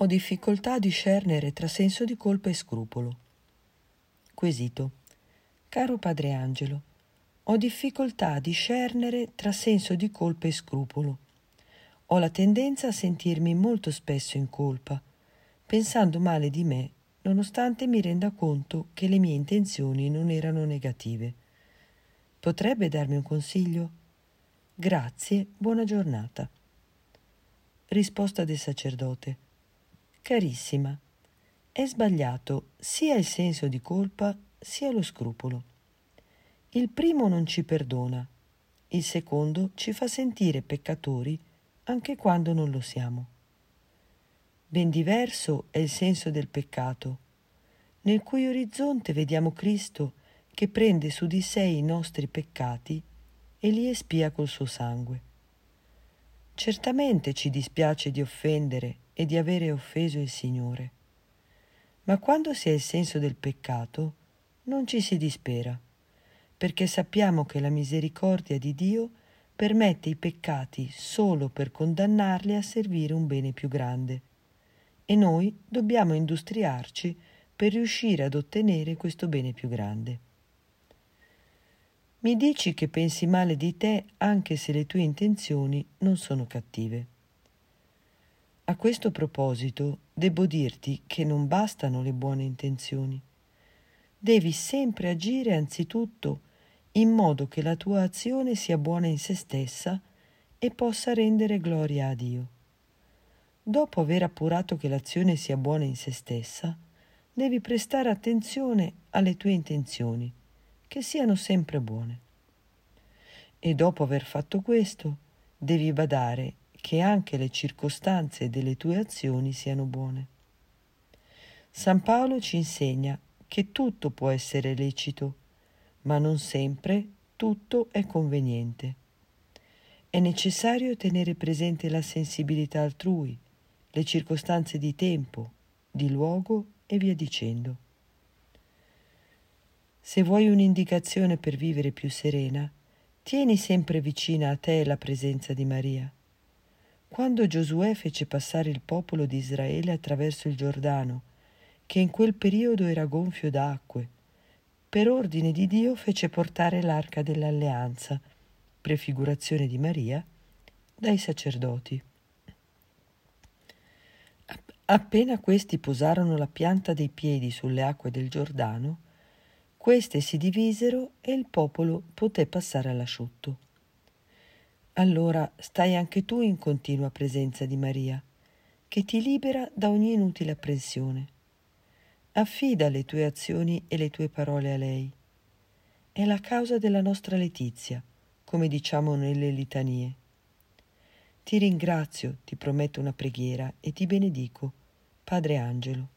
Ho difficoltà a discernere tra senso di colpa e scrupolo. Quesito. Caro Padre Angelo, ho difficoltà a discernere tra senso di colpa e scrupolo. Ho la tendenza a sentirmi molto spesso in colpa, pensando male di me, nonostante mi renda conto che le mie intenzioni non erano negative. Potrebbe darmi un consiglio? Grazie, buona giornata. Risposta del sacerdote. Carissima, è sbagliato sia il senso di colpa sia lo scrupolo. Il primo non ci perdona, il secondo ci fa sentire peccatori anche quando non lo siamo. Ben diverso è il senso del peccato, nel cui orizzonte vediamo Cristo che prende su di sé i nostri peccati e li espia col suo sangue. Certamente ci dispiace di offendere e di avere offeso il Signore, ma quando si ha il senso del peccato non ci si dispera, perché sappiamo che la misericordia di Dio permette i peccati solo per condannarli a servire un bene più grande, e noi dobbiamo industriarci per riuscire ad ottenere questo bene più grande. Mi dici che pensi male di te anche se le tue intenzioni non sono cattive. A questo proposito debbo dirti che non bastano le buone intenzioni. Devi sempre agire anzitutto in modo che la tua azione sia buona in se stessa e possa rendere gloria a Dio. Dopo aver appurato che l'azione sia buona in se stessa, devi prestare attenzione alle tue intenzioni che siano sempre buone. E dopo aver fatto questo, devi badare che anche le circostanze delle tue azioni siano buone. San Paolo ci insegna che tutto può essere lecito, ma non sempre tutto è conveniente. È necessario tenere presente la sensibilità altrui, le circostanze di tempo, di luogo e via dicendo. Se vuoi un'indicazione per vivere più serena, tieni sempre vicina a te la presenza di Maria. Quando Giosuè fece passare il popolo di Israele attraverso il Giordano, che in quel periodo era gonfio d'acque, per ordine di Dio fece portare l'arca dell'alleanza, prefigurazione di Maria, dai sacerdoti. Appena questi posarono la pianta dei piedi sulle acque del Giordano, queste si divisero e il popolo poté passare all'asciutto. Allora stai anche tu in continua presenza di Maria, che ti libera da ogni inutile apprensione. Affida le tue azioni e le tue parole a lei. È la causa della nostra letizia, come diciamo nelle litanie. Ti ringrazio, ti prometto una preghiera e ti benedico, Padre Angelo.